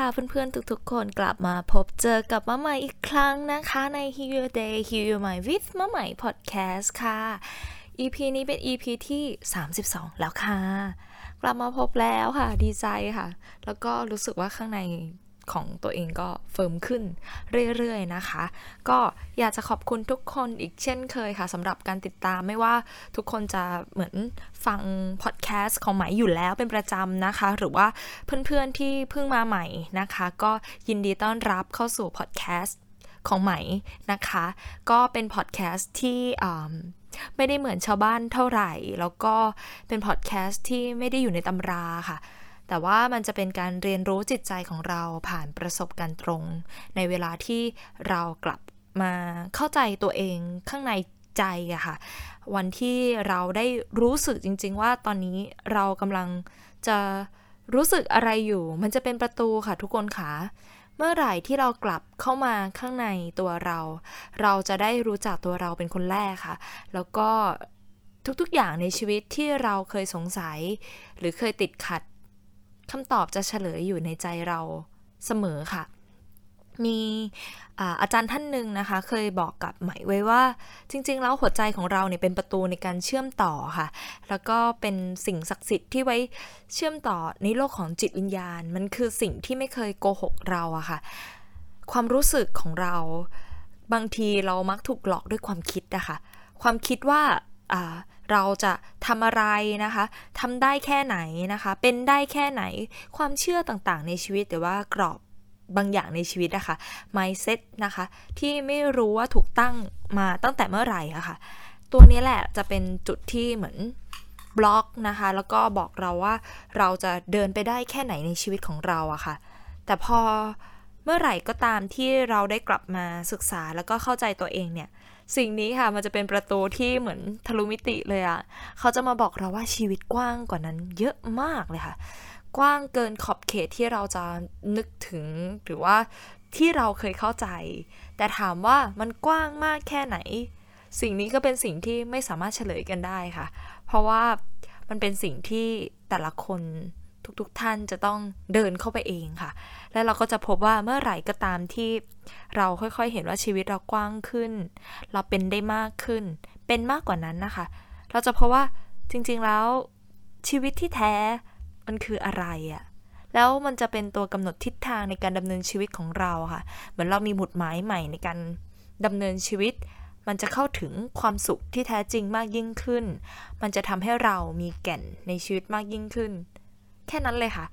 ค่ะเพื่อนๆทุกๆคนกลับมาพบเจอกับมะใหม่อีกครั้งนะคะใน Heal Your Day Heal Your Mind with มะใหม่ Podcast ค่ะ EP นี้เป็น EP ที่ 32 แล้วค่ะ กลับมาพบแล้วค่ะ ดีใจค่ะ แล้วก็รู้สึกว่าข้างใน ของตัวเองก็เฟิร์มขึ้นเรื่อยๆนะคะ ก็อยากจะขอบคุณทุกคนอีกเช่นเคยค่ะสำหรับการติดตามไม่ว่าทุกคนจะเหมือนฟังพอดแคสต์ของไหมอยู่แล้วเป็นประจำนะคะ หรือว่าเพื่อนๆที่เพิ่งมาใหม่นะคะ ก็ยินดีต้อนรับเข้าสู่พอดแคสต์ของไหมนะคะ ก็เป็นพอดแคสต์ที่ไม่ได้เหมือนชาวบ้านเท่าไหร่ แล้วก็เป็นพอดแคสต์ที่ไม่ได้อยู่ในตำราค่ะ แต่ว่ามันจะเป็นการเรียนรู้จิตใจของเราผ่านประสบการณ์ตรง ในเวลาที่เรากลับมาเข้าใจตัวเองข้างในใจอะค่ะ วันที่เราได้รู้สึกจริง ๆ ว่าตอนนี้เรากำลังจะรู้สึกอะไรอยู่ มันจะเป็นประตูค่ะทุกคนค่ะเมื่อไหร่ที่เรากลับเข้ามาข้างในตัวเรา เราจะได้รู้จักตัวเราเป็นคนแรกค่ะ แล้วก็ทุกๆอย่างในชีวิตที่เราเคยสงสัย หรือเคยติดขัด คำตอบจะเฉลยอยู่ในใจเราเสมอค่ะ มีอาจารย์ท่านหนึ่งนะคะ เคยบอกกับไหมไว้ว่า จริง ๆ แล้วหัวใจของเราเนี่ยเป็นประตูในการเชื่อมต่อค่ะ แล้วก็เป็นสิ่งศักดิ์สิทธิ์ที่ไว้เชื่อมต่อในโลกของจิตวิญญาณ มันคือสิ่งที่ไม่เคยโกหกเราอะค่ะ ความรู้สึกของเราบางทีเรามักถูกหลอกด้วยความคิดนะคะ ความคิดว่า เราจะทำอะไรนะคะทำได้แค่ไหนนะคะ เป็นได้แค่ไหนความเชื่อต่างๆ ในชีวิตแต่ว่ากรอบบางอย่างในชีวิตนะคะ mindset นะคะ ที่ไม่รู้ว่าถูกตั้งมาตั้งแต่เมื่อไหร่อะคะ่ะ ตัวนี้แหละจะเป็นจุดที่เหมือนบล็อกนะคะ แล้วก็บอกเราว่าเราจะเดินไปได้แค่ไหนในชีวิตของเราอะคะ่ะ แต่พอเมื่อไหร่ก็ตามที่เราได้กลับมาศึกษาแล้วก็เข้าใจตัวเองเนี่ย สิ่งนี้ค่ะมันจะเป็นประตูที่เหมือนทะลุมิติเลยอะ่ะเขาจะมาบอกเราว่าชีวิตกว้างกว่านั้นเยอะมากเลยค่ะ กว้างเกินขอบเขตที่เราจะนึกถึงหรือว่าที่เราเคยเข้าใจ แต่ถามว่ามันกว้างมากแค่ไหน สิ่งนี้ก็เป็นสิ่งที่ไม่สามารถเฉลยกันได้ค่ะ เพราะว่ามันเป็นสิ่งที่แต่ละคน ทุกๆทท่านจะต้องเดินเข้าไปเองค่ะ และเราก็จะพบว่าเมื่อไหร่ก็ตามที่เราค่อยๆ เห็นว่าชีวิตเรากว้างขึ้น เราเป็นได้มากขึ้น เป็นมากกว่านั้นนะคะ เราจะพบว่าจริงๆแล้วชีวิตที่แท้มันคืออะไรอะแล้วมันจะเป็นตัวกำหนดทิศทางในการดำเนินชีวิตของเราค่ะ เหมือนเรามีหมุดหมายใหม่ในการดำเนินชีวิต มันจะเข้าถึงความสุขที่แท้จริงมากยิ่งขึ้น มันจะทำให้เรามีแก่นในชีวิตมากยิ่งขึ้น แค่นั้นเลยค่ะ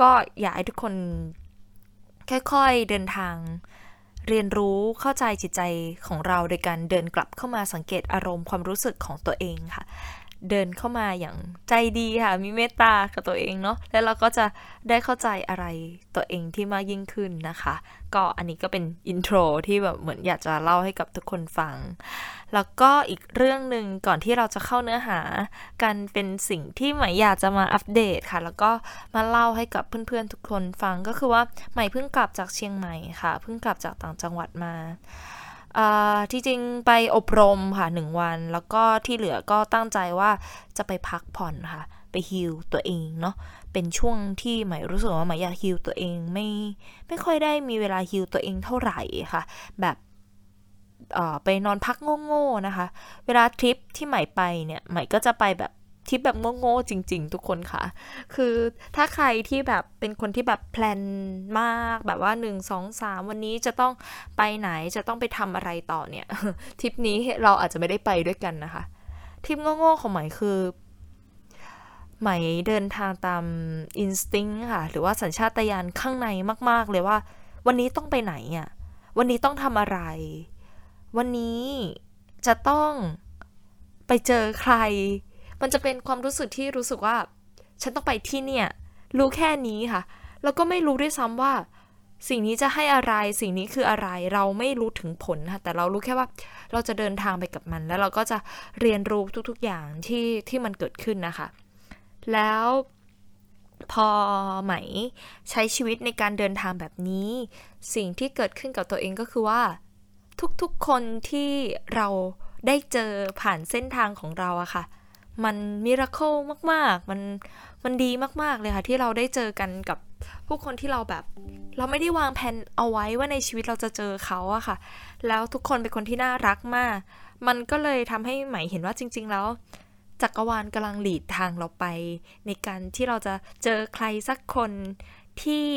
ก็อยากให้ทุกคน ค่อยๆเดินทาง เรียนรู้เข้าใจจิตใจของเราโดยการเดินกลับเข้ามาสังเกตอารมณ์ความรู้สึกของตัวเองค่ะ เดินเข้ามาอย่างใจดีค่ะมีเมตตากับตัวเองเนาะแล้วเราก็จะได้เข้าใจอะไรตัวเองที่มากยิ่งขึ้นนะคะ ก็อันนี้ก็เป็นอินโทรที่แบบเหมือนอยากจะเล่าให้กับทุกคนฟัง แล้วก็อีกเรื่องหนึ่งก่อนที่เราจะเข้าเนื้อหากันเป็นสิ่งที่ใหม่อยากจะมาอัปเดตค่ะ แล้วก็มาเล่าให้กับเพื่อนๆทุกคนฟังก็คือว่าใหม่เพิ่งกลับจากเชียงใหม่ค่ะเพิ่งกลับจากต่างจังหวัดมา ที่จริงไปอบรมค่ะหนึ่งวัน แล้วก็ที่เหลือก็ตั้งใจว่าจะไปพักผ่อนค่ะ ไปฮิลตัวเองเนาะเป็นช่วงที่ใหม่รู้สึกว่าใหม่อยากฮิลตัวเองไม่ไม่ค่อยได้มีเวลาฮิลตัวเองเท่าไหร่ค่ะ แบบไปนอนพักโง่ๆนะคะ เวลาทริปที่ใหม่ไปเนี่ยไหมก็จะไปแบบ ทริปแบบโง่ๆจริง ๆ ทุกคนค่ะ คือถ้าใครที่แบบเป็นคนที่แบบ plan มากแบบว่า 1 2 3 วันนี้จะต้องไปไหนจะต้องไปทำอะไรต่อเนี่ยทริปนี้เราอาจจะไม่ได้ไปด้วยกันนะคะทริปโง่ๆของใหม่คือใหม่เดินทางตาม instinct ค่ะ หรือว่าสัญชาตญาณข้างในมาก ๆ เลยว่า วันนี้ต้องไปไหนอะวันนี้ต้องทำอะไร วันนี้จะต้องไปเจอใคร มันจะเป็นความรู้สึกที่รู้สึกว่า ฉันต้องไปที่เนี่ย รู้แค่นี้ค่ะ แล้วก็ไม่รู้ด้วยซ้ำว่า สิ่งนี้จะให้อะไร สิ่งนี้คืออะไร เราไม่รู้ถึงผลค่ะ แต่เรารู้แค่ว่า เราจะเดินทางไปกับมัน แล้วเราก็จะเรียนรู้ทุกๆอย่างที่ที่มันเกิดขึ้นนะคะ แล้วพอไหมใช้ชีวิตในการเดินทางแบบนี้ สิ่งที่เกิดขึ้นกับตัวเองก็คือว่า ทุกๆคนที่เราได้เจอผ่านเส้นทางของเราอะค่ะ มันมิราเคิลมาก ๆ มันมันดีมาก ๆ เลยค่ะ ที่เราได้เจอกันกับผู้คนที่เราแบบ เราไม่ได้วางแผนเอาไว้ว่าในชีวิตเราจะเจอเขาอะค่ะ แล้วทุกคนเป็นคนที่น่ารักมาก มันก็เลยทำให้ใหม่เห็นว่าจริง ๆ แล้วจักรวาลกำลังหลีดทางเราไป ในการที่เราจะเจอใครสักคนที่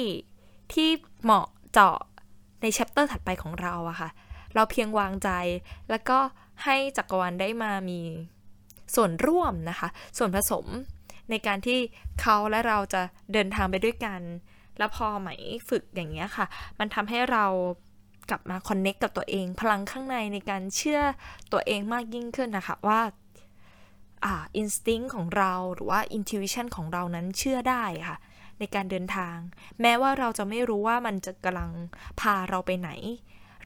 ที่เหมาะเจาะในแชปเตอร์ถัดไปของเราอะค่ะ เราเพียงวางใจแล้วก็ให้จักรวาลได้มามี ส่วนร่วมนะคะ ส่วนผสมในการที่เขาและเราจะเดินทางไปด้วยกัน แล้วพอไหมฝึกอย่างเงี้ยค่ะ มันทำให้เรากลับมาคอนเน็กกับตัวเอง พลังข้างในในการเชื่อตัวเองมากยิ่งขึ้นนะคะว่าอ่าอินสติ้งของเราหรือว่าอินทิวิชันของเรานั้นเชื่อได้ค่ะ ในการเดินทาง แม้ว่าเราจะไม่รู้ว่ามันจะกำลังพาเราไปไหน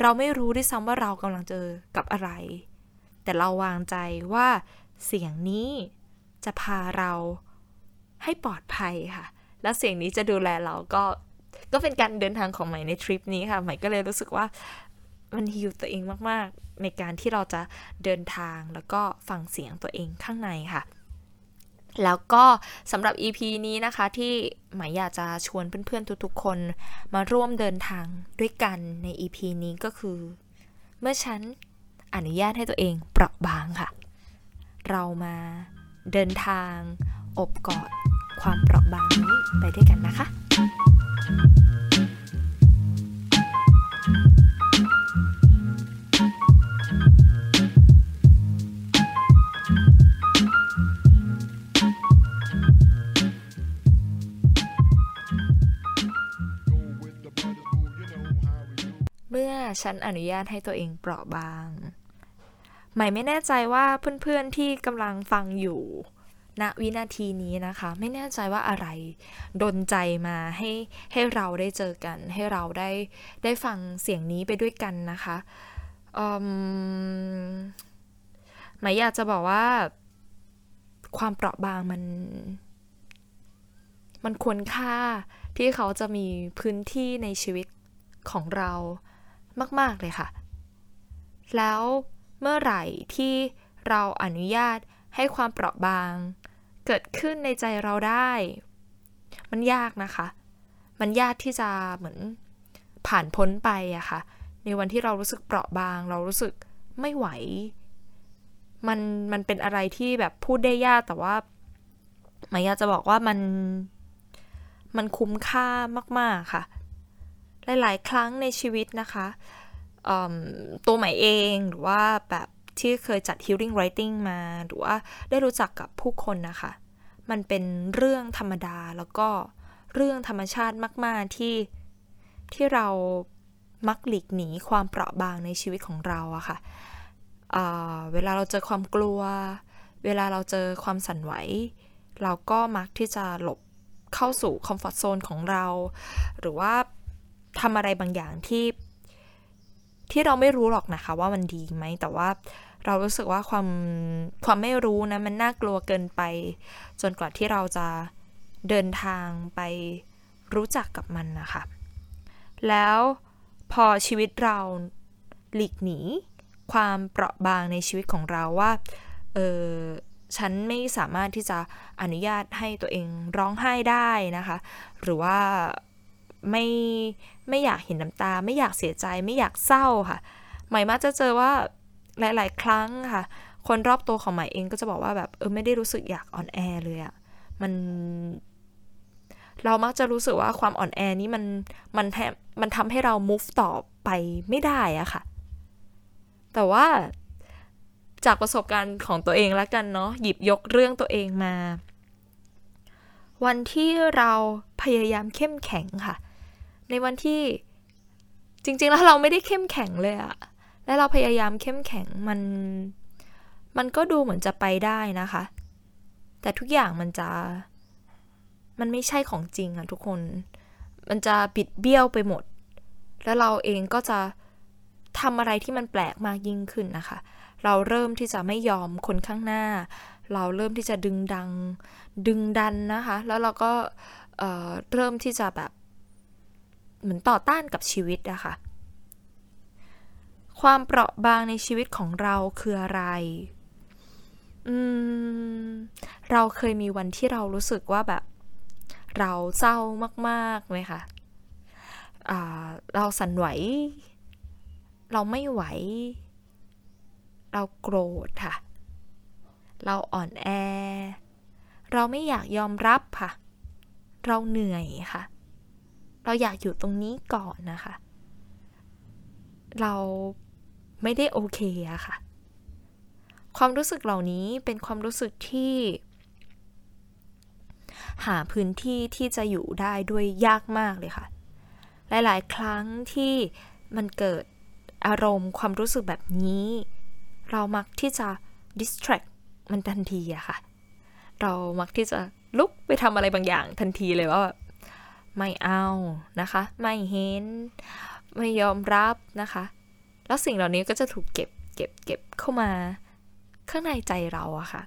เราไม่รู้ด้วยซ้ำว่าเรากำลังเจอกับอะไร แต่เราวางใจว่า เสียงนี้จะพาเราให้ปลอดภัยค่ะ แล้วเสียงนี้จะดูแลเราก็ก็เป็นการเดินทางของใหม่ในทริปนี้ค่ะใหม่ก็เลยรู้สึกว่ามันฮิวตัวเองมากๆ ในการที่เราจะเดินทางแล้วก็ฟังเสียงตัวเองข้างในค่ะ แล้วก็สำหรับ EP นี้นะคะที่หมายอยากจะชวนเพื่อนๆทุกๆ คนมาร่วมเดินทางด้วยกันใน EP นี้ก็คือ เมื่อฉันอนุญาตให้ตัวเองเปราะบางค่ะ เรามาเดินทาง อบกอดความเปราะบางนี้ไปด้วยกันนะคะ เมื่อฉันอนุญาตให้ตัวเองเปราะบาง หม่ไม่แน่ใจว่าเพื่อนๆที่กำลังฟังอยู่ณวินาทีนี้นะคะ ไม่แน่ใจว่าอะไรดนใจมาให้ให้เราได้เจอกัน ให้เราได้ได้ฟังเสียงนี้ไปด้วยกันนะคะหมายอยากจะบอกว่า ความเปราะบางมัน มันควรค่าที่เขาจะมีพื้นที่ในชีวิตของเรามาก ๆ เลยค่ะ แล้ว เมื่อไหร่ที่เราอนุญาตให้ความเปราะบาง เกิดขึ้นในใจเราได้ มันยากนะคะ มันยากที่จะเหมือนผ่านพ้นไปอะคะ่ะ ในวันที่เรารู้สึกเปราะบาง เรารู้สึกไม่ไหว มันมันเป็นอะไรที่แบบพูดได้ยากแต่ว่าหมายาจะบอกว่ามันมันคุ้มค่ามาก ๆค่ะ หลาย ๆ ครั้งในชีวิตนะคะ ตัวใหม่เองหรือว่าแบบที่เคยจัด healing writing มา หรือว่าได้รู้จักกับผู้คนนะคะ มันเป็นเรื่องธรรมดาแล้วก็เรื่องธรรมชาติมาก ๆ ที่ที่เรามักหลีกหนีความเปราะบางในชีวิตของเราอะค่ะเวลาเราเจอความกลัว เวลาเราเจอความสั่นไหว เราก็มักที่จะหลบเข้าสู่คอมฟอร์ทโซนของเรา หรือว่าทำอะไรบางอย่างที่ ที่เราไม่รู้หรอกนะคะว่ามันดีไหม แต่ว่าเรารู้สึกว่าความความไม่รู้นะมันน่ากลัวเกินไป จนกว่าที่เราจะเดินทางไปรู้จักกับมันนะคะ แล้วพอชีวิตเราหลีกหนี ความเปราะบางในชีวิตของเราว่าเออฉันไม่สามารถที่จะอนุญาตให้ตัวเองร้องไห้ได้นะคะ หรือว่า ไม่ไม่อยากเห็นน้ำตา ไม่อยากเสียใจ ไม่อยากเศร้าค่ะ ใหม่มักจะเจอว่าหลาย ๆ ครั้งค่ะ คนรอบตัวของใหม่เองก็จะบอกว่าแบบเออไม่ได้รู้สึกอยากอ่อนแอเลยอะมันเรามักจะรู้สึกว่าความอ่อนแอนี้มันมันแทมันทำให้เรา move ต่อไปไม่ได้อะค่ะ แต่ว่าจากประสบการณ์ของตัวเองแล้วกันเนาะหยิบยกเรื่องตัวเองมา วันที่เราพยายามเข้มแข็งค่ะ ในวันที่จริง ๆ แล้วเราไม่ได้เข้มแข็งเลยอะและเราพยายามเข้มแข็งมันมันก็ดูเหมือนจะไปได้นะคะ แต่ทุกอย่างมันจะ มันไม่ใช่ของจริงอะทุกคน มันจะปิดเบี้ยวไปหมด แล้วเราเองก็จะทำอะไรที่มันแปลกมากยิ่งขึ้นนะคะ เราเริ่มที่จะไม่ยอมคนข้างหน้า เราเริ่มที่จะดึงดัง ดึงดันนะคะ แล้วเราก็เเริ่มที่จะแบบ เหมือนต่อต้านกับชีวิตอะคะ่ะ ความเปราะบางในชีวิตของเราคืออะไร อืม เราเคยมีวันที่เรารู้สึกว่าแบบ เราเศร้ามากๆไหมคะเราสั่นไหว เราไม่ไหว เราโกรธค่ะ เราอ่อนแอ เราไม่อยากยอมรับค่ะ เราเหนื่อยค่ะ เราอยากอยู่ตรงนี้ก่อนนะคะ เราไม่ได้โอเคอะค่ะ ความรู้สึกเหล่านี้เป็นความรู้สึกที่ หาพื้นที่ที่จะอยู่ได้ด้วยยากมากเลยค่ะ หลายๆ ครั้งที่มันเกิดอารมณ์ความรู้สึกแบบนี้ เรามักที่จะ distract มันทันทีอะค่ะ เรามักที่จะลุกไปทำอะไรบางอย่างทันทีเลยว่าแบบ ไม่เอานะคะ ไม่เห็น ไม่ยอมรับนะคะ แล้วสิ่งเหล่านี้ก็จะถูกเก็บเก็บเก็บเข้ามาข้างในใจเราอะค่ะ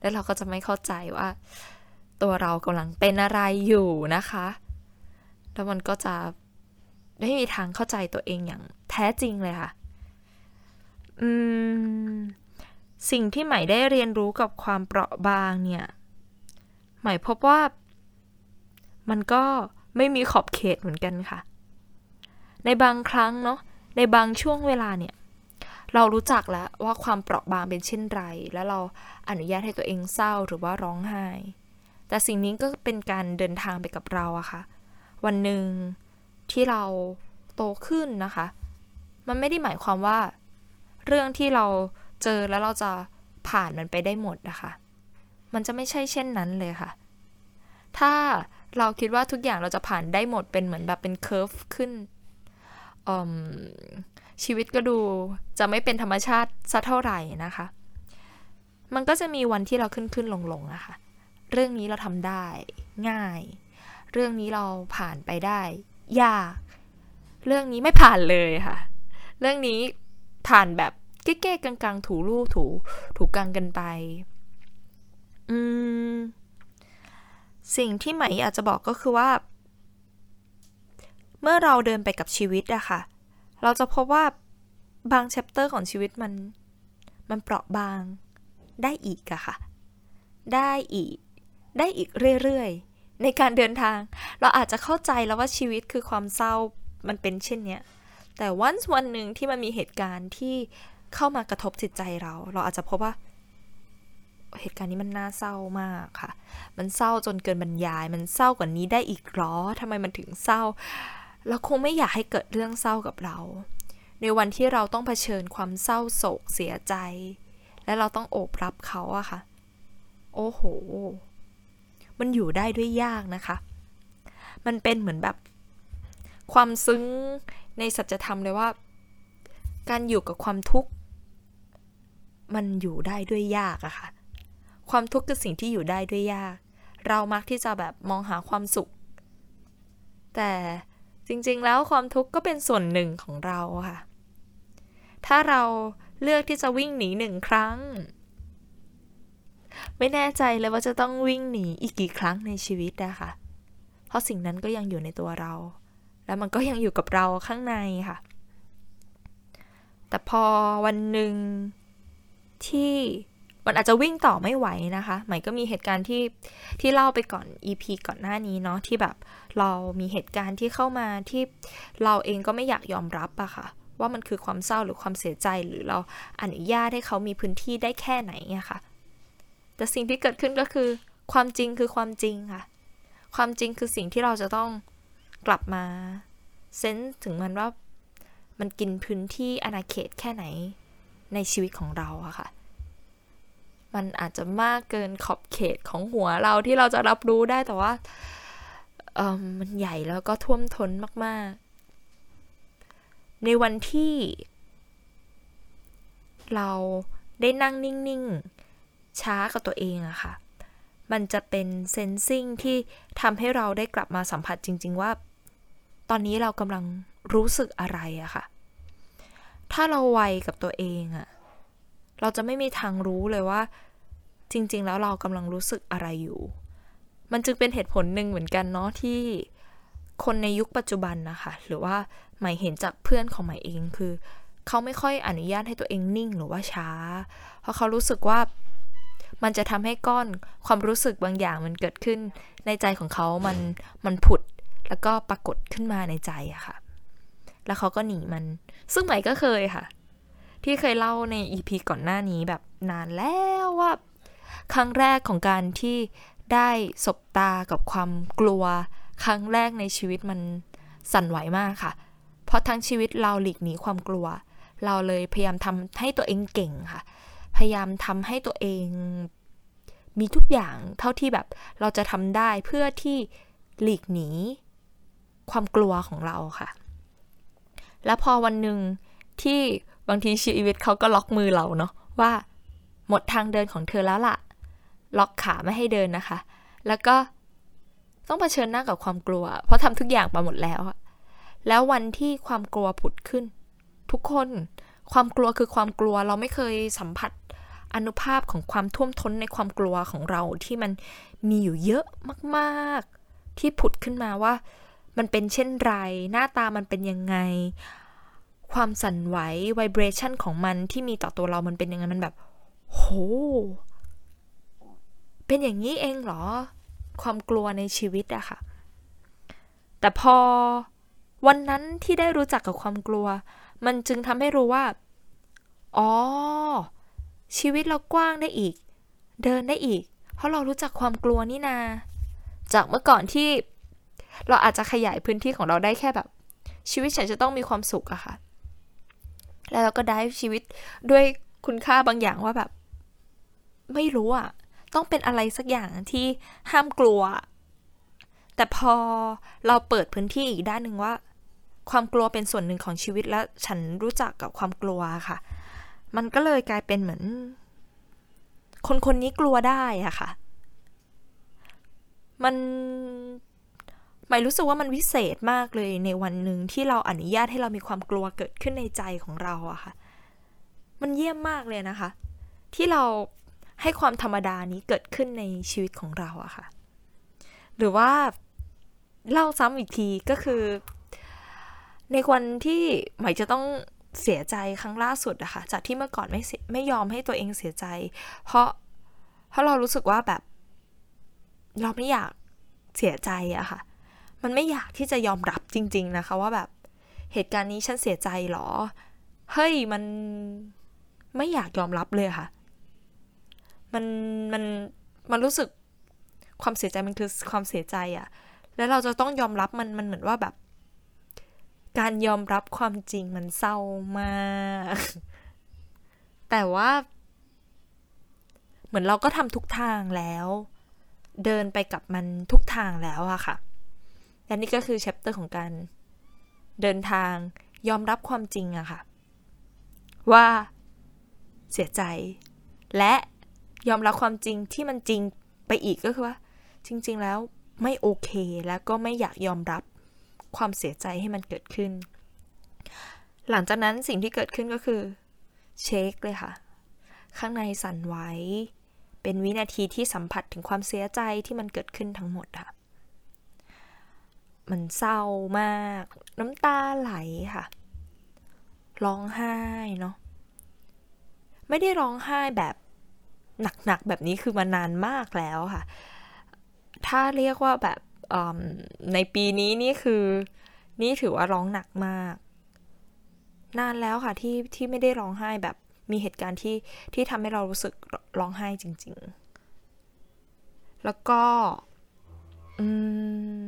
แล้วเราก็จะไม่เข้าใจว่า ตัวเรากำลังเป็นอะไรอยู่นะคะ แล้วมันก็จะไม่มีทางเข้าใจตัวเองอย่างแท้จริงเลยค่ะ อืม สิ่งที่ใหม่ได้เรียนรู้กับความเปราะบางเนี่ยใหม่พบว่า มันก็ไม่มีขอบเขตเหมือนกันค่ะ ในบางครั้งเนาะในบางช่วงเวลาเนี่ย เรารู้จักแล้วว่าความเปราะบางเป็นเช่นไร แล้วเราอนุญาตให้ตัวเองเศร้าหรือว่าร้องไห้ แต่สิ่งนี้ก็เป็นการเดินทางไปกับเราอะค่ะ วันหนึ่งที่เราโตขึ้นนะคะ มันไม่ได้หมายความว่า เรื่องที่เราเจอแล้วเราจะผ่านมันไปได้หมดนะคะ มันจะไม่ใช่เช่นนั้นเลยค่ะ ถ้า เราคิดว่าทุกอย่างเราจะผ่านได้หมดเป็นเหมือนแบบเป็นเคอร์ฟขึ้นชีวิตก็ดูจะไม่เป็นธรรมชาติสักเท่าไหร่นะคะ มันก็จะมีวันที่เราขึ้นขึ้นลงลงนะคะ เรื่องนี้เราทำได้ง่าย เรื่องนี้เราผ่านไปได้ ยาก เรื่องนี้ไม่ผ่านเลยค่ะ เรื่องนี้ผ่านแบบเก๊ๆกลางๆ ถูรูถู ถูกลางกันไป อืม สิ่งที่ใหม่อาจจะบอกก็คือว่า เมื่อเราเดินไปกับชีวิตอะค่ะ เราจะพบว่าบางแชปเตอร์ของชีวิตมัน มันเปราะบาง ได้อีกอะค่ะ ได้อีก ได้อีกเรื่อยๆ ในการเดินทาง เราอาจจะเข้าใจแล้วว่าชีวิตคือความเศร้ามันเป็นเช่นนี้แต่วันวันหนึ่งที่มันมีเหตุการณ์ที่เข้ามากระทบจิตใจเรา เราอาจจะพบว่า เหตุการณ์นี้มันน่าเศร้ามากค่ะ มันเศร้าจนเกินบรรยาย มันเศร้ากว่านี้ได้อีกหรอทำไมมันถึงเศร้า เราคงไม่อยากให้เกิดเรื่องเศร้ากับเรา ในวันที่เราต้องเผชิญความเศร้าโศกเสียใจ และเราต้องโอบรับเขาอะค่ะ โอ้โห มันอยู่ได้ด้วยยากนะคะ มันเป็นเหมือนแบบ ความซึ้งในสัจธรรมเลยว่า การอยู่กับความทุกข์มันอยู่ได้ด้วยยากอะค่ะ ความทุกข์คือสิ่งที่อยู่ได้ด้วยยาก เรามักที่จะแบบมองหาความสุข แต่จริงๆแล้วความทุกข์ก็เป็นส่วนหนึ่งของเราค่ะ ถ้าเราเลือกที่จะวิ่งหนีหนึ่งครั้ง ไม่แน่ใจเลยว่าจะต้องวิ่งหนีอีกกี่ครั้งในชีวิตนะคะเพราะสิ่งนั้นก็ยังอยู่ในตัวเรา แล้วมันก็ยังอยู่กับเราข้างในค่ะ แต่พอวันหนึ่งที่ มันอาจจะวิ่งต่อไม่ไหวนะคะใหมายก็มีเหตุการณ์ที่ที่เล่าไปก่อน EP ก่อนหน้านี้เนาะที่แบบเรามีเหตุการณ์ที่เข้ามาที่เราเองก็ไม่อยากยอมรับอะค่ะ ว่ามันคือความเศร้าหรือความเสียใจหรือเราอนุญาตให้เขามีพื้นที่ได้แค่ไหนอะค่ะ แต่สิ่งที่เกิดขึ้นก็คือ ความจริงคือความจริงค่ะ ความจริงคือสิ่งที่เราจะต้องกลับมาเซนส์ถึงมันว่ามันกินพื้นที่อาณาเขตแค่ไหนในชีวิตของเราอะค่ะ มันอาจจะมากเกินขอบเขตของหัวเราที่เราจะรับรู้ได้แต่ว่าเออมันใหญ่แล้วก็ท่วมท้นมาก ๆ ในวันที่ เราได้นั่งนิ่ง ๆ ช้ากับตัวเองอะค่ะ มันจะเป็นเซนซิงที่ทำให้เราได้กลับมาสัมผัสจริง ๆ ว่า ตอนนี้เรากำลังรู้สึกอะไรอะค่ะ ถ้าเราไวกับตัวเองอะ เราจะไม่มีทางรู้เลยว่า จริง ๆ แล้วเรากำลังรู้สึกอะไรอยู่ มันจึงเป็นเหตุผลหนึ่งเหมือนกันเนาะที่คนในยุคปัจจุบันนะคะ หรือว่าหมายเห็นจากเพื่อนของหมายเองคือ เขาไม่ค่อยอนุญาตให้ตัวเองนิ่งหรือว่าช้า เพราะเขารู้สึกว่ามันจะทำให้ก้อนความรู้สึกบางอย่างมันเกิดขึ้น ในใจของเขามันมันผุดแล้วก็ปรากฏขึ้นมาในใจอะค่ะ แล้วเขาก็หนีมัน ซึ่งใหม่ก็เคยค่ะ ที่เคยเล่าในอีพีก่อนหน้านี้แบบนานแล้วว่า ครั้งแรกของการที่ได้สบตากับความกลัว ครั้งแรกในชีวิตมันสั่นไหวมากค่ะ เพราะทั้งชีวิตเราหลีกหนีความกลัว เราเลยพยายามทำให้ตัวเองเก่งค่ะ พยายามทำให้ตัวเองมีทุกอย่างเท่าที่แบบเราจะทำได้เพื่อที่หลีกหนีความกลัวของเราค่ะ แล้วพอวันหนึ่งที่ บางทีชีวิตเขาก็ล็อกมือเราเนาะว่า หมดทางเดินของเธอแล้วล่ะ ล็อกขาไม่ให้เดินนะคะ แล้วก็ต้องเผชิญหน้ากับความกลัว เพราะทำทุกอย่างมาหมดแล้วแล้ววันที่ความกลัวผุดขึ้น ทุกคนความกลัวคือความกลัวเราไม่เคยสัมผัสอนุภาพของความท่วมท้นในความกลัวของเราที่มันมีอยู่เยอะมาก ๆ ที่ผุดขึ้นมาว่า มันเป็นเช่นไร หน้าตามันเป็นยังไง ความสั่นไหวไวเบรชันของมันที่มีต่อตัวเรามันเป็นยังไงมันแบบ โห เป็นอย่างนี้เองเหรอ ความกลัวในชีวิตอะค่ะ แต่พอวันนั้นที่ได้รู้จักกับความกลัว มันจึงทำให้รู้ว่า อ๋อ ชีวิตเรากว้างได้อีก เดินได้อีก เพราะเรารู้จักความกลัวนี่นา จากเมื่อก่อนที่เราอาจจะขยายพื้นที่ของเราได้แค่แบบ ชีวิตฉันจะต้องมีความสุขอะค่ะ แล้วเราก็ได้ชีวิตด้วยคุณค่าบางอย่างว่าแบบ ไม่รู้อะต้องเป็นอะไรสักอย่างที่ห้ามกลัว แต่พอเราเปิดพื้นที่อีกด้านหนึ่งว่า ความกลัวเป็นส่วนหนึ่งของชีวิตและฉันรู้จักกับความกลัวค่ะ มันก็เลยกลายเป็นเหมือน คนคนนี้กลัวได้อะค่ะ มัน หมายรู้สึกว่ามันวิเศษมากเลยในวันหนึ่งที่เราอนุญาตให้เรามีความกลัวเกิดขึ้นในใจของเราอะค่ะ มันเยี่ยมมากเลยนะคะ ที่เราให้ความธรรมดานี้เกิดขึ้นในชีวิตของเราอะค่ะ หรือว่าเล่าซ้ำอีกทีก็คือ ในวันที่หมายจะต้องเสียใจครั้งล่าสุดอะค่ะ จากที่เมื่อก่อนไม่ไม่ยอมให้ตัวเองเสียใจ เพราะเพราะเรารู้สึกว่าแบบ เราไม่อยากเสียใจอะค่ะ มันไม่อยากที่จะยอมรับจริง ๆ นะคะ ว่าแบบเหตุการณ์นี้ฉันเสียใจหรอ เฮ้ยมันไม่อยากยอมรับเลยค่ะ มันมันมันรู้สึกความเสียใจมันคือความเสียใจอะแล้วเราจะต้องยอมรับมันมันเหมือนว่าแบบ การยอมรับความจริงมันเศร้ามาก แต่ว่า เหมือนเราก็ทำทุกทางแล้ว เดินไปกับมันทุกทางแล้วอะค่ะ และนี่ก็คือแชปเตอร์ของการเดินทางยอมรับความจริงอะค่ะ ว่าเสียใจ และยอมรับความจริงที่มันจริงไปอีกก็คือว่า จริง ๆ แล้วไม่โอเคแล้วก็ไม่อยากยอมรับความเสียใจให้มันเกิดขึ้น หลังจากนั้นสิ่งที่เกิดขึ้นก็คือเช็คเลยค่ะ ข้างในสั่นไหวเป็นวินาทีที่สัมผัสถึงความเสียใจที่มันเกิดขึ้นทั้งหมดค่ะ มันเศร้ามาก น้ำตาไหลค่ะ ร้องไห้เนาะไม่ได้ร้องไห้แบบหนักๆแบบนี้คือมานานมากแล้วค่ะ ถ้าเรียกว่าแบบในปีนี้นี่คือ นี่ถือว่าร้องหนักมาก นานแล้วค่ะที่ที่ไม่ได้ร้องไห้แบบมีเหตุการณ์ที่ที่ทำให้เรารู้สึกร้องไห้จริง ๆ แล้วก็ อืม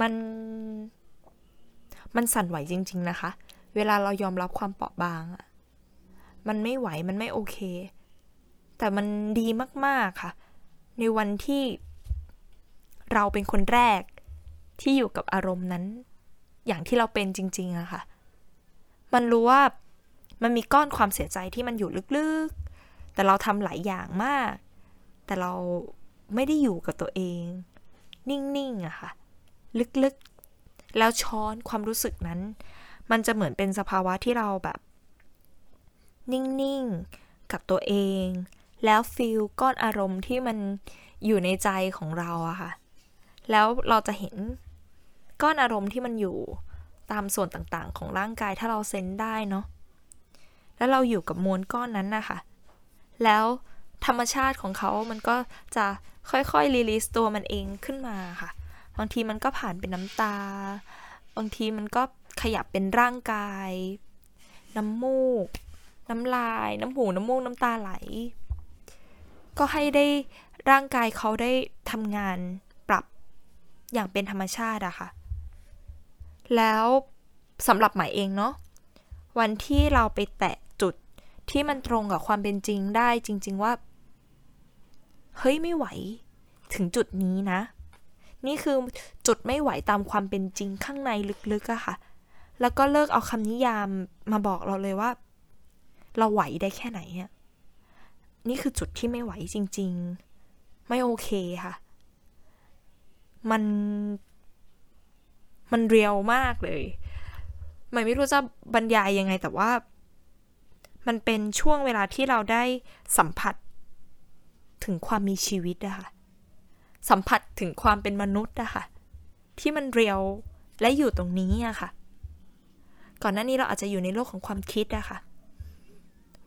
มัน มันสั่นไหวจริง ๆ นะคะ เวลาเรายอมรับความเปราะบางอะมันไม่ไหวมันไม่โอเค แต่มันดีมาก ๆ ค่ะ ในวันที่เราเป็นคนแรกที่อยู่กับอารมณ์นั้น อย่างที่เราเป็นจริง ๆอะค่ะ มันรู้ว่ามันมีก้อนความเสียใจที่มันอยู่ลึกๆ แต่เราทำหลายอย่างมาก แต่เราไม่ได้อยู่กับตัวเอง นิ่ง ๆอะค่ะ ลึกๆ แล้วช้อนความรู้สึกนั้น มันจะเหมือนเป็นสภาวะที่เราแบบ นิ่งๆ กับตัวเอง แล้วฟีลก้อนอารมณ์ที่มันอยู่ในใจของเราอะค่ะ แล้วเราจะเห็นก้อนอารมณ์ที่มันอยู่ตามส่วนต่างๆ ของร่างกายถ้าเราเซนได้เนาะ แล้วเราอยู่กับมวลก้อนนั้นนะคะแล้วธรรมชาติของเขามันก็จะค่อยๆรีลิสตัวมันเองขึ้นมาค่ะ บางทีมันก็ผ่านเป็นน้ำตา บางทีมันก็ขยับเป็นร่างกาย น้ำมูก น้ำลาย น้ำหูน้ำมูกน้ำตาไหล ก็ให้ได้ร่างกายเขาได้ทำงานปรับอย่างเป็นธรรมชาติอะค่ะ แล้วสำหรับหมายเองเนาะวันที่เราไปแตะจุดที่มันตรงกับความเป็นจริงได้จริง ๆว่า เฮ้ยไม่ไหว ถึงจุดนี้นะ นี่คือจุดไม่ไหวตามความเป็นจริงข้างในลึกๆอะค่ะ แล้วก็เลิกเอาคำนิยามมาบอกเราเลยว่า เราไหวได้แค่ไหนอะนี่คือจุดที่ไม่ไหวจริง ๆ ไม่โอเคค่ะ มัน มันเรียวมากเลยไม่ไม่รู้จะบรรยายยังไงแต่ว่า มันเป็นช่วงเวลาที่เราได้สัมผัสถึงความมีชีวิตอะค่ะ สัมผัสถึงความเป็นมนุษย์อะค่ะ ที่มันเรียวและอยู่ตรงนี้อะค่ะ ก่อนหน้านี้เราอาจจะอยู่ในโลกของความคิดอะค่ะ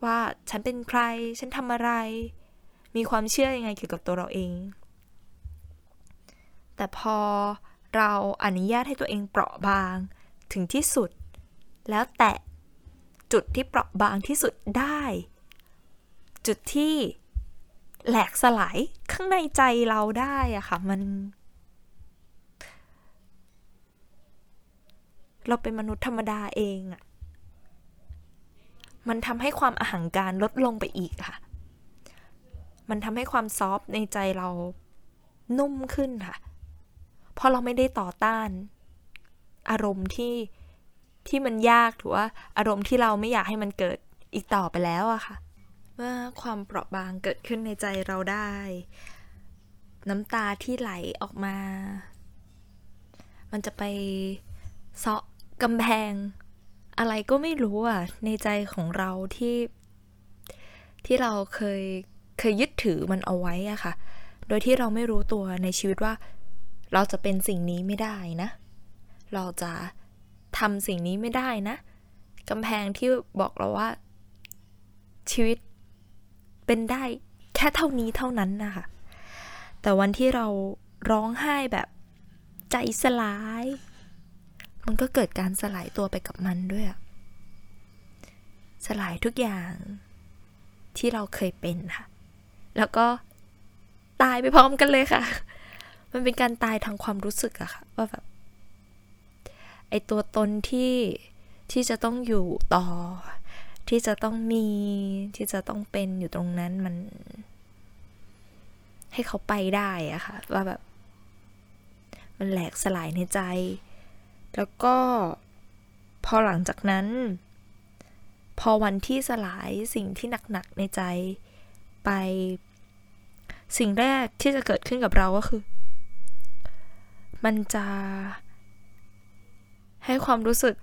ว่าฉันเป็นใคร ฉันทำอะไร มีความเชื่อยังไงเกี่ยวกับตัวเราเอง แต่พอเราอนุญาตให้ตัวเองเปราะบางถึงที่สุด แล้วแตะจุดที่เปราะบางที่สุดได้ จุดที่ แหลกสลายข้างในใจเราได้อะค่ะ มัน เราเป็นมนุษย์ธรรมดาเองอะมันทำให้ความอาหังการลดลงไปอีกค่ะ มันทำให้ความซอฟในใจเรานุ่มขึ้นค่ะ เพราะเราไม่ได้ต่อต้าน อารมณ์ที่ที่มันยากถือว่า อารมณ์ที่เราไม่อยากให้มันเกิดอีกต่อไปแล้วอะค่ะ เมื่อความเปราะบางเกิดขึ้นในใจเราได้ น้ำตาที่ไหลออกมา มันจะไปเซาะกำแพง อะไรก็ไม่รู้อะในใจของเราที่ ที่เราเคยเคยยึดถือมันเอาไว้อะค่ะ โดยที่เราไม่รู้ตัวในชีวิตว่า เราจะเป็นสิ่งนี้ไม่ได้นะ เราจะทำสิ่งนี้ไม่ได้นะกำแพงที่บอกเราว่าชีวิต เป็นได้แค่เท่านี้เท่านั้นนะคะ แต่วันที่เราร้องไห้แบบใจสลาย มันก็เกิดการสลายตัวไปกับมันด้วย สลายทุกอย่างที่เราเคยเป็นค่ะ แล้วก็ตายไปพร้อมกันเลยค่ะ มันเป็นการตายทางความรู้สึกอะค่ะ ว่าแบบไอตัวตนที่ที่จะต้องอยู่ต่อ ที่จะต้องมีที่จะต้องเป็นอยู่ตรงนั้นมัน ให้เขาไปได้อะค่ะ ว่าแบบ มันแหลกสลายในใจ แล้วก็พอหลังจากนั้น พอวันที่สลายสิ่งที่หนักๆในใจไป สิ่งแรกที่จะเกิดขึ้นกับเราก็คือ มันจะให้ความรู้สึก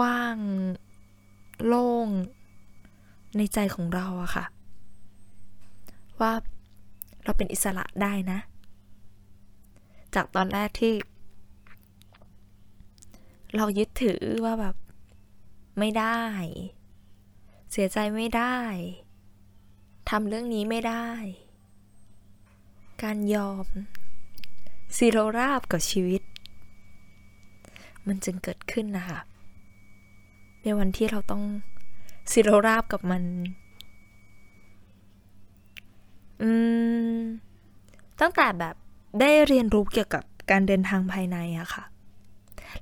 ว่าง โล่ง ในใจของเราอะค่ะ ว่าเราเป็นอิสระได้นะ จากตอนแรกที่ เรายึดถือว่าแบบ ไม่ได้ เสียใจไม่ได้ทำเรื่องนี้ไม่ได้ การยอมซีโรราบกับชีวิต มันจึงเกิดขึ้นนะคะ ในวันที่เราต้องศิโรราบกับมัน อืม ตั้งแต่แบบได้เรียนรู้เกี่ยวกับการเดินทางภายในอะค่ะ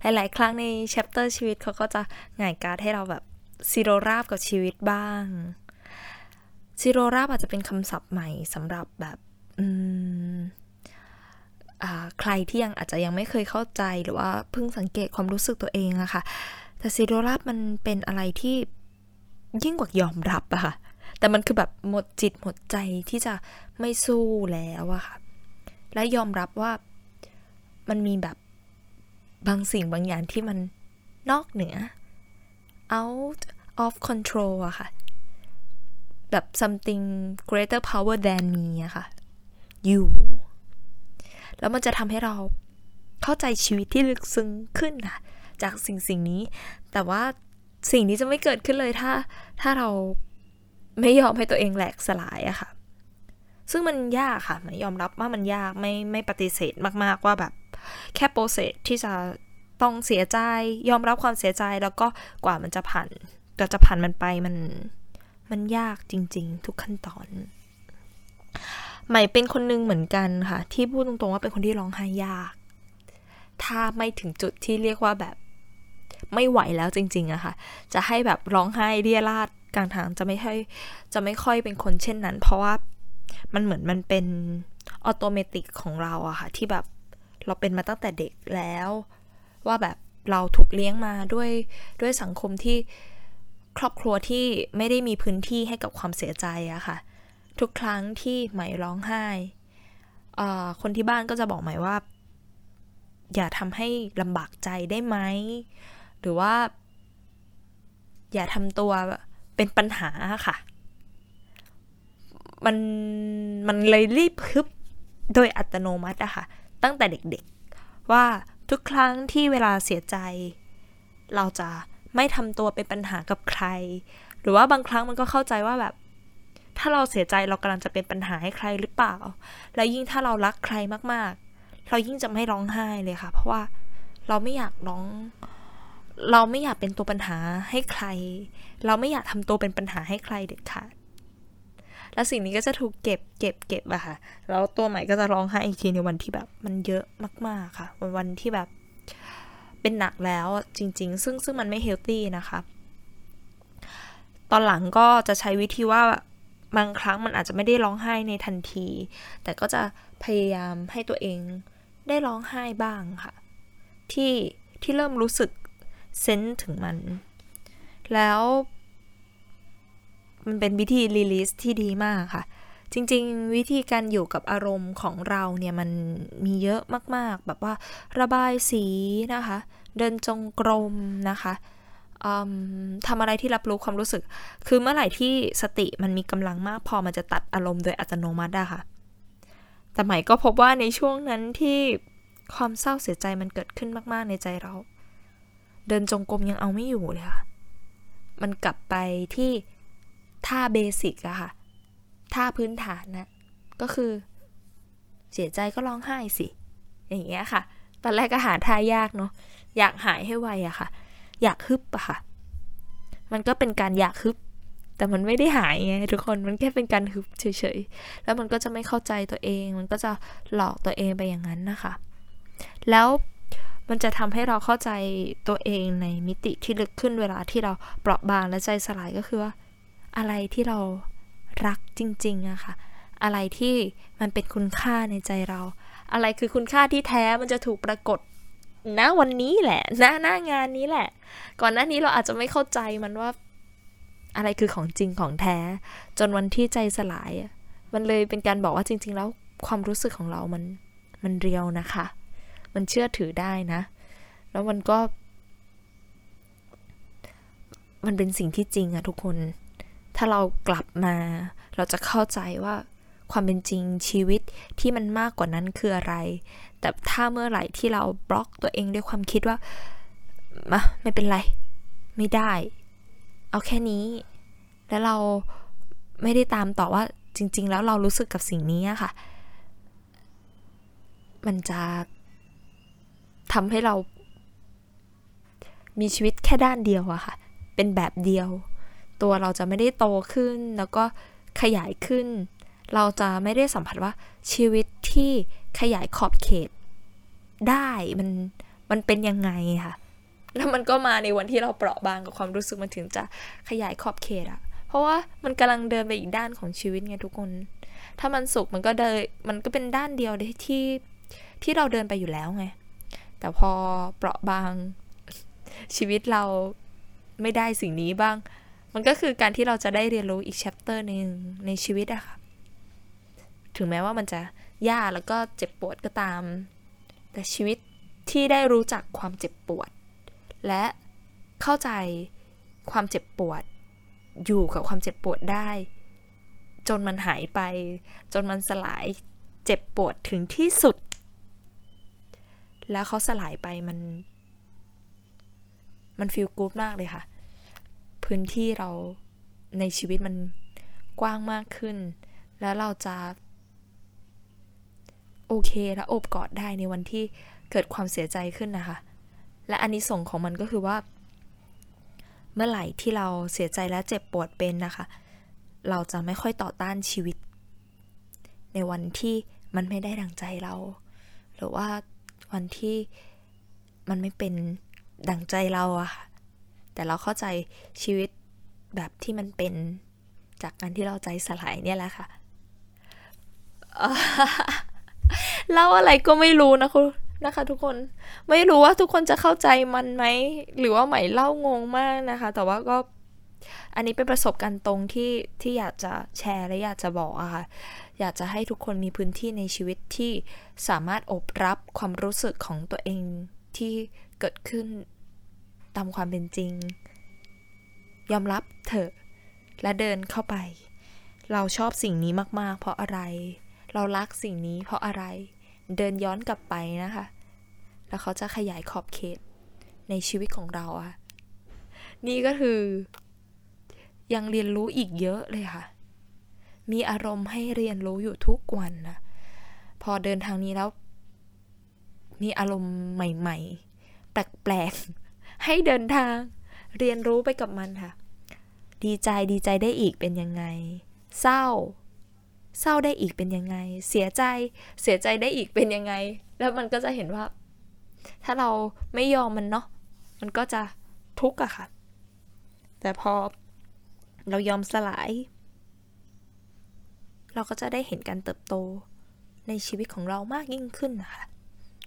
หลาย ๆ ครั้งใน chapter ชีวิตเขาก็จะง่ายการให้เราแบบศิโรราบกับชีวิตบ้างศิโรราบอาจจะเป็นคำศัพท์ใหม่สำหรับแบบอืมใครที่ยังอาจจะยังไม่เคยเข้าใจหรือว่าเพิ่งสังเกตความรู้สึกตัวเองอะค่ะ แต่ซีโรราบมันเป็นอะไรที่ยิ่งกว่ายอมรับอะค่ะ แต่มันคือแบบหมดจิตหมดใจที่จะไม่สู้แล้วอะค่ะ และยอมรับว่ามันมีแบบบางสิ่งบางอย่างที่มันนอกเหนือ out of control อะค่ะ แบบ something greater power than me อะค่ะ you แล้วมันจะทำให้เราเข้าใจชีวิตที่ลึกซึ้งขึ้นค่ะ จากสิ่งสิ่งนี้ แต่ว่าสิ่งนี้จะไม่เกิดขึ้นเลยถ้า ถ้าเราไม่ยอมให้ตัวเองแหลกสลายอะค่ะ ซึ่งมันยากค่ะยอมรับว่ามันยากไม่ไม่ปฏิเสธมาก ๆว่าแบบแค่โปรเซสที่จะต้องเสียใจยอมรับความเสียใจแล้วก็กว่ามันจะผ่านกว่าจะผ่านมันไปมันมันยากจริง ๆ ทุกขั้นตอน ใหม่เป็นคนนึงเหมือนกันค่ะ ที่พูดตรงๆว่าเป็นคนที่ร้องไห้ยาก ถ้าไม่ถึงจุดที่เรียกว่าแบบ ไม่ไหวแล้วจริงๆอะค่ะ จะให้แบบร้องไห้เรียราดกลางทางจะไม่ค่อยจะไม่ค่อยเป็นคนเช่นนั้น เพราะว่ามันเหมือนมันเป็นออโตเมติกของเราอะค่ะ ที่แบบเราเป็นมาตั้งแต่เด็กแล้ว ว่าแบบเราถูกเลี้ยงมาด้วยด้วยสังคมที่ครอบครัวที่ไม่ได้มีพื้นที่ให้กับความเสียใจอะค่ะ ทุกครั้งที่ใหม่ร้องไห้คนที่บ้านก็จะบอกใหม่ว่า อย่าทำให้ลำบากใจได้ไหม รือว่า อย่าทำตัวเป็นปัญหาค่ะ มันมันเลยรีบฮึบโดยอัตโนมัติอะค่ะ ตั้งแต่เด็กๆ ว่าทุกครั้งที่เวลาเสียใจ เราจะไม่ทำตัวเป็นปัญหากับใคร หรือว่าบางครั้งมันก็เข้าใจว่าแบบ ถ้าเราเสียใจเรากำลังจะเป็นปัญหาให้ใครหรือเปล่า แล้วยิ่งถ้าเรารักใครมากๆ เรายิ่งจะไม่ร้องไห้เลยค่ะ เพราะว่าเราไม่อยากร้อง เราไม่อยากเป็นตัวปัญหาให้ใคร เราไม่อยากทำตัวเป็นปัญหาให้ใครเด็ดขาด แล้วสิ่งนี้ก็จะถูกเก็บเก็บเก็บอะค่ะ แล้วตัวใหม่ก็จะร้องไห้อีกทีในวันที่แบบ มันเยอะมาก ๆค่ะ วันวันที่แบบ เป็นหนักแล้วจริง ๆ ซึ่งซึ่งมันไม่เฮลตี้นะคะ ตอนหลังก็จะใช้วิธีว่าบางครั้งมันอาจจะไม่ได้ร้องไห้ในทันที แต่ก็จะพยายามให้ตัวเองได้ร้องไห้บ้างค่ะ ที่ที่เริ่มรู้สึก เซนส์ถึงมัน แล้ว มันเป็นวิธีรีลิสที่ดีมากค่ะ จริง ๆ วิธีการอยู่กับอารมณ์ของเราเนี่ย มันมีเยอะมากๆ แบบว่าระบายสีนะคะ เดินจงกรมนะคะทำอะไรที่รับรู้ความรู้สึก คือเมื่อไหร่ที่สติมันมีกำลังมากพอมันจะตัดอารมณ์โดยอัตโนมัติอะค่ะ แต่ใหม่ก็พบว่าในช่วงนั้นที่ความเศร้าเสียใจมันเกิดขึ้นมาก ๆ ในใจเรา เดินจงกรมยังเอาไม่อยู่เลยค่ะ มันกลับไปที่ท่าเบสิกอะค่ะ ท่าพื้นฐานนะ ก็คือ เสียใจก็ร้องไห้สิ อย่างเงี้ยค่ะ ตอนแรกก็หาท่ายากเนาะ อยากหายให้ไวอะค่ะ อยากฮึบอะค่ะ มันก็เป็นการอยากฮึบ แต่มันไม่ได้หายไงทุกคน มันแค่เป็นการฮึบเฉยๆ แล้วมันก็จะไม่เข้าใจตัวเอง มันก็จะหลอกตัวเองไปอย่างนั้นนะคะ แล้ว มันจะทำให้เราเข้าใจตัวเองในมิติที่ลึกขึ้นเวลาที่เราเปราะบางและใจสลายก็คือว่า อะไรที่เรารักจริงๆอะค่ะ อะไรที่มันเป็นคุณค่าในใจเรา อะไรคือคุณค่าที่แท้มันจะถูกปรากฏณวันนี้แหละณหน้างานนี้แหละ ก่อนหน้านี้เราอาจจะไม่เข้าใจมันว่า อะไรคือของจริงของแท้ จนวันที่ใจสลาย มันเลยเป็นการบอกว่าจริง ๆ แล้วความรู้สึกของเรามันมันเรียวนะคะ มันเชื่อถือได้นะ แล้วมันก็ มันเป็นสิ่งที่จริงอะทุกคน ถ้าเรากลับมา เราจะเข้าใจว่าความเป็นจริงชีวิตที่มันมากกว่านั้นคืออะไร แต่ถ้าเมื่อไหร่ที่เราบล็อกตัวเองด้วยความคิดว่ามาไม่เป็นไร ไม่ได้ เอาแค่นี้ แล้วเราไม่ได้ตามต่อว่าจริง ๆ แล้วเรารู้สึกกับสิ่งนี้ค่ะ มันจะ ทำให้เรา มีชีวิตแค่ด้านเดียวอะค่ะ เป็นแบบเดียว ตัวเราจะไม่ได้โตขึ้น แล้วก็ขยายขึ้น เราจะไม่ได้สัมผัสว่าชีวิตที่ขยายขอบเขต ได้มันมันเป็นยังไงค่ะ แล้วมันก็มาในวันที่เราเปราะบางกับความรู้สึกมันถึงจะขยายขอบเขตอะเพราะว่ามันกำลังเดินไปอีกด้านของชีวิตไงทุกคน ถ้ามันสุขมันก็เดินมันก็เป็นด้านเดียวที่ที่เราเดินไปอยู่แล้วไง แต่พอเปราะบางชีวิตเราไม่ได้สิ่งนี้บ้าง มันก็คือการที่เราจะได้เรียนรู้อีกแชปเตอร์หนึ่งในชีวิตอะค่ะ ถึงแม้ว่ามันจะยากแล้วก็เจ็บปวดก็ตาม แต่ชีวิตที่ได้รู้จักความเจ็บปวด และเข้าใจความเจ็บปวด อยู่กับความเจ็บปวดได้ จนมันหายไป จนมันสลายเจ็บปวดถึงที่สุด แล้วเขาสลายไปมัน มันฟีลกู๊ดมากเลยค่ะ พื้นที่เราในชีวิตมันกว้างมากขึ้น แล้วเราจะ โอเคและโอบกอดได้ในวันที่เกิดความเสียใจขึ้นนะคะ และอันนี้ส่งของมันก็คือว่า เมื่อไหร่ที่เราเสียใจและเจ็บปวดเป็นนะคะ เราจะไม่ค่อยต่อต้านชีวิต ในวันที่มันไม่ได้ดังใจเรา หรือว่า วันที่มันไม่เป็นดังใจเราอะค่ะ แต่เราเข้าใจชีวิตแบบที่มันเป็นจากการที่เราใจสลายเนี่ยแหละค่ะ เล่าอะไรก็ไม่รู้นะคุณนะคะ ทุกคน ไม่รู้ว่าทุกคนจะเข้าใจมันไหม หรือว่าใหม่เล่างงมากนะคะ แต่ว่าก็อันนี้เป็นประสบการณ์ตรงที่ที่อยากจะแชร์และอยากจะบอกอะค่ะ อยากจะให้ทุกคนมีพื้นที่ในชีวิตที่สามารถอบรับความรู้สึกของตัวเองที่เกิดขึ้นตามความเป็นจริง ยอมรับเถอะ และเดินเข้าไป เราชอบสิ่งนี้มาก ๆ เพราะอะไร เรารักสิ่งนี้เพราะอะไร เดินย้อนกลับไปนะคะ แล้วเขาจะขยายขอบเขตในชีวิตของเราอะนี่ก็คือ ยังเรียนรู้อีกเยอะเลยค่ะ มีอารมณ์ให้เรียนรู้อยู่ทุกวันนะพอเดินทางนี้แล้ว มีอารมณ์ใหม่ ๆ แปลกๆ ให้เดินทาง เรียนรู้ไปกับมันค่ะ ดีใจดีใจได้อีกเป็นยังไง เศร้า เศร้าได้อีกเป็นยังไง เสียใจเสียใจได้อีกเป็นยังไง แล้วมันก็จะเห็นว่า ถ้าเราไม่ยอมมันเนาะมันก็จะทุกข์อะค่ะ แต่พอเรายอมสลาย เราก็จะได้เห็นการเติบโตในชีวิตของเรามากยิ่งขึ้นนะคะ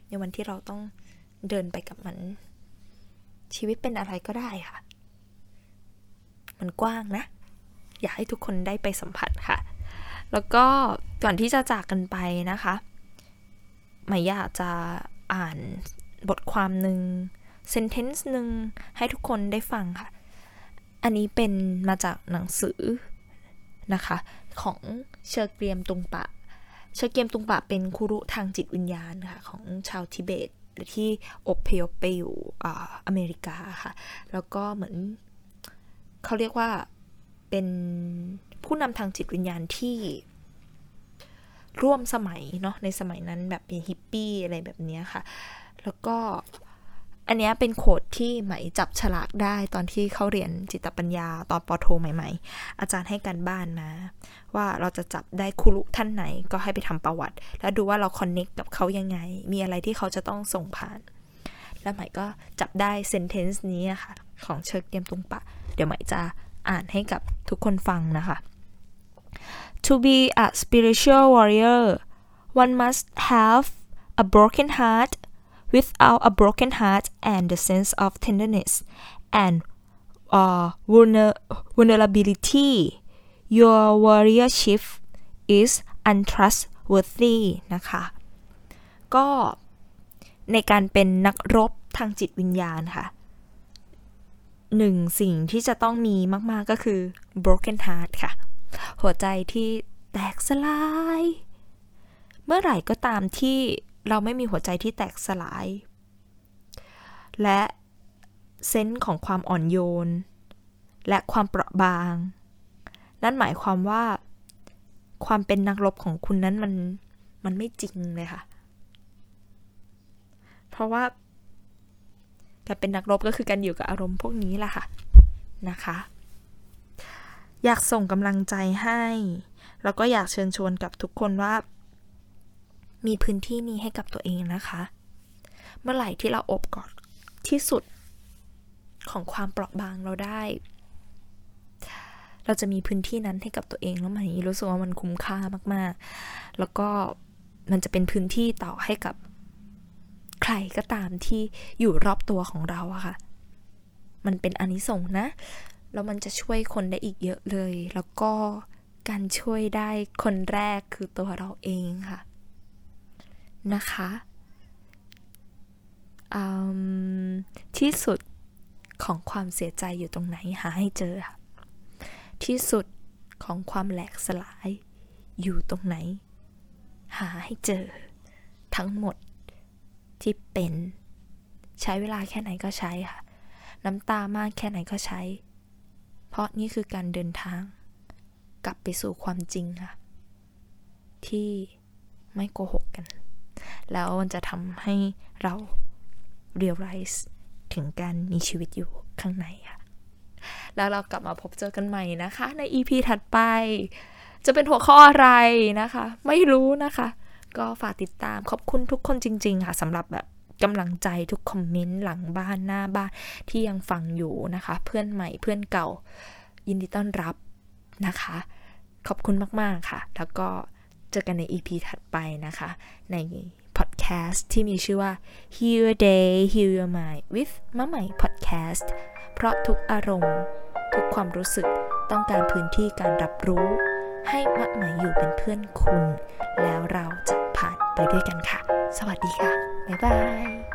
ในวันที่เราต้องเดินไปกับมัน ชีวิตเป็นอะไรก็ได้ค่ะ มันกว้างนะ อยากให้ทุกคนได้ไปสัมผัสค่ะ แล้วก็ก่อนที่จะจากกันไปนะคะหมายอยากจะอ่านบทความหนึ่ง sentence หนึ่งให้ทุกคนได้ฟังค่ะ อันนี้เป็นมาจากหนังสือนะคะ ของเชอร์เกียมตุงปะ เชอร์เกียมตุงปะเป็นครูรุทางจิตวิญญาณค่ะของชาวทิเบตที่อบพยพไปอยู่อเมริกาค่ะ แล้วก็เหมือนเขาเรียกว่าเป็นผู้นำทางจิตวิญญาณที่ร่วมสมัยเนาะในสมัยนั้นแบบเป็นฮิปปี้อะไรแบบนี้ค่ะ แล้วก็ อันนี้เป็น quote ที่ไหมจับฉลากได้ตอนที่เข้าเรียนจิตปัญญาตอนป.โทใหม่ ๆ อาจารย์ให้การบ้านมา ว่าเราจะจับได้คุรุท่านไหนก็ให้ไปทำประวัติ แล้วดูว่าเรา connect กับเขายังไง มีอะไรที่เขาจะต้องส่งผ่าน แล้วไหมก็จับได้ sentence นี้ค่ะของเชอเกียม ตรุงปะ เดี๋ยวไหมจะอ่านให้กับทุกคนฟังนะคะ To be a spiritual warrior one must have a broken heart without a broken heart and the sense of tenderness and uh, vulnerability your warriorship is untrustworthy นะคะ ก็ในการเป็นนักรบทางจิตวิญญาณค่ะหนึ่งสิ่งที่จะต้องมีมาก ๆ ก็คือ broken heart ค่ะ หัวใจที่แตกสลาย เมื่อไหร่ก็ตามที่ เราไม่มีหัวใจที่แตกสลาย และเซนส์ของความอ่อนโยน และความเปราะบาง นั่นหมายความว่าความเป็นนักรบของคุณนั้นมันมันไม่จริงเลยค่ะ เพราะว่าการเป็นนักรบก็คือการอยู่กับอารมณ์พวกนี้แหละค่ะนะคะ อยากส่งกำลังใจให้ แล้วก็อยากเชิญชวนกับทุกคนว่า มีพื้นที่นี้ให้กับตัวเองนะคะ เมื่อไหร่ที่เราอบกอดที่สุดของความเปราะบางเราได้ เราจะมีพื้นที่นั้นให้กับตัวเองแล้วมันรู้สึกว่ามันคุ้มค่ามากๆ แล้วก็มันจะเป็นพื้นที่ต่อให้กับใครก็ตามที่อยู่รอบตัวของเราอะค่ะ มันเป็นอนิสงส์นะ แล้วมันจะช่วยคนได้อีกเยอะเลย แล้วก็การช่วยได้คนแรกคือตัวเราเองค่ะ นะคะที่สุดของความเสียใจอยู่ตรงไหนหาให้เจอค่ะที่สุดของความแหลกสลาย อยู่ตรงไหน หาให้เจอ ทั้งหมดที่เป็น ใช้เวลาแค่ไหนก็ใช้ค่ะ น้ำตามากแค่ไหนก็ใช้ เพราะนี่คือการเดินทาง กลับไปสู่ความจริงค่ะ ที่ไม่โกหกกัน แล้วมันจะทำให้เรา realize ถึงการมีชีวิตอยู่ข้างในค่ะ แล้วเรากลับมาพบเจอกันใหม่นะคะ ใน EP ถัดไป จะเป็นหัวข้ออะไรนะคะ ไม่รู้นะคะ ก็ฝากติดตามขอบคุณทุกคนจริง ๆ ค่ะสำหรับแบบกำลังใจทุกคอมเมนต์หลังบ้านหน้าบ้านที่ยังฟังอยู่นะคะ เพื่อนใหม่เพื่อนเก่ายินดีต้อนรับนะคะ ขอบคุณมาก ๆ ค่ะ แล้วก็ เจอกันใน EP ถัดไปนะคะ ในพอดแคสต์ที่มีชื่อว่า Heal Your Day Heal Your Mind with มะใหม่ Podcast เพราะทุกอารมณ์ ทุกความรู้สึกต้องการพื้นที่การรับรู้ ให้มะใหม่อยู่เป็นเพื่อนคุณ แล้วเราจะผ่านไปด้วยกันค่ะ สวัสดีค่ะ บ๊ายบาย